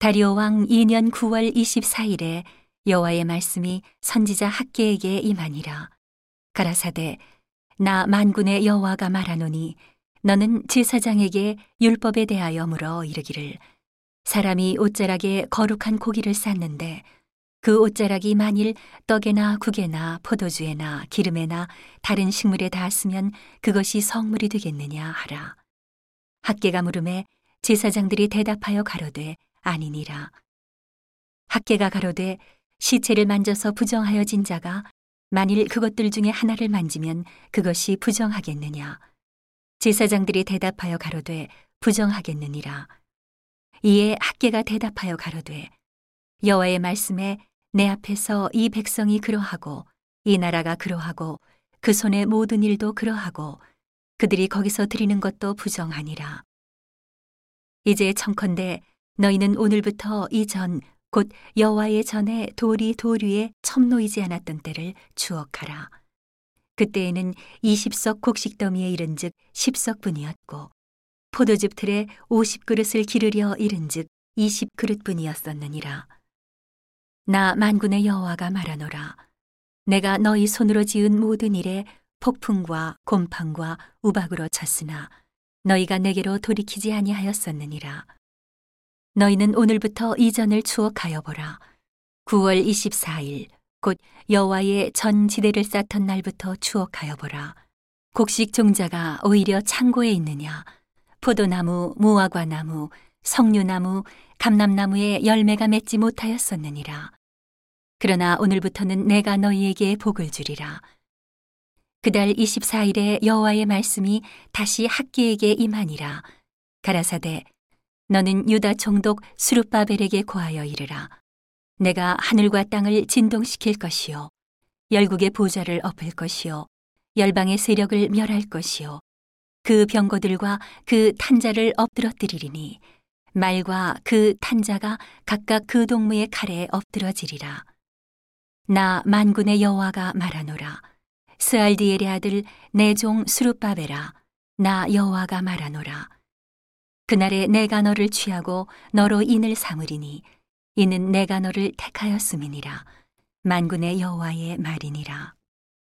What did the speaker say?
다리오 왕 2년 9월 24일에 여호와의 말씀이 선지자 학계에게 임하니라. 가라사대 나 만군의 여호와가 말하노니 너는 제사장에게 율법에 대하여 물어 이르기를 사람이 옷자락에 거룩한 고기를 쌌는데 그 옷자락이 만일 떡에나 국에나 포도주에나 기름에나 다른 식물에 닿았으면 그것이 성물이 되겠느냐 하라. 학계가 물음에 제사장들이 대답하여 가로되 아니니라. 학계가 가로되 시체를 만져서 부정하여진 자가 만일 그것들 중에 하나를 만지면 그것이 부정하겠느냐. 제사장들이 대답하여 가로되 부정하겠느니라. 이에 학계가 대답하여 가로되 여호와의 말씀에 내 앞에서 이 백성이 그러하고 이 나라가 그러하고 그 손의 모든 일도 그러하고 그들이 거기서 드리는 것도 부정하니라. 이제 청컨대 너희는 오늘부터 이 전 곧 여호와의 전에 돌이 돌 위에 첨놓이지 않았던 때를 추억하라. 그때에는 20석 곡식 더미에 이른즉 10석분이었고 포도즙 틀에 50그릇을 기르려 이른즉 20그릇뿐이었었느니라. 나 만군의 여호와가 말하노라. 내가 너희 손으로 지은 모든 일에 폭풍과 곰팡과 우박으로 쳤으나 너희가 내게로 돌이키지 아니하였었느니라. 너희는 오늘부터 이전을 추억하여 보라. 9월 24일 곧 여호와의 전 지대를 쌓던 날부터 추억하여 보라. 곡식 종자가 오히려 창고에 있느냐? 포도나무, 무화과나무, 석류나무, 감람나무에 열매가 맺지 못하였었느니라. 그러나 오늘부터는 내가 너희에게 복을 주리라. 그달 24일에 여호와의 말씀이 다시 학기에게 임하니라. 가라사대 너는 유다 총독 수룹바벨에게 고하여 이르라. 내가 하늘과 땅을 진동시킬 것이요 열국의 보좌를 엎을 것이요 열방의 세력을 멸할 것이요 그 병거들과 그 탄자를 엎드러뜨리리니 말과 그 탄자가 각각 그 동무의 칼에 엎드러지리라. 나 만군의 여호와가 말하노라. 스알디엘의 아들 내 종 수룹바베라. 나 여호와가 말하노라. 그날에 내가 너를 취하고 너로 인을 삼으리니 이는 내가 너를 택하였음이니라. 만군의 여호와의 말이니라.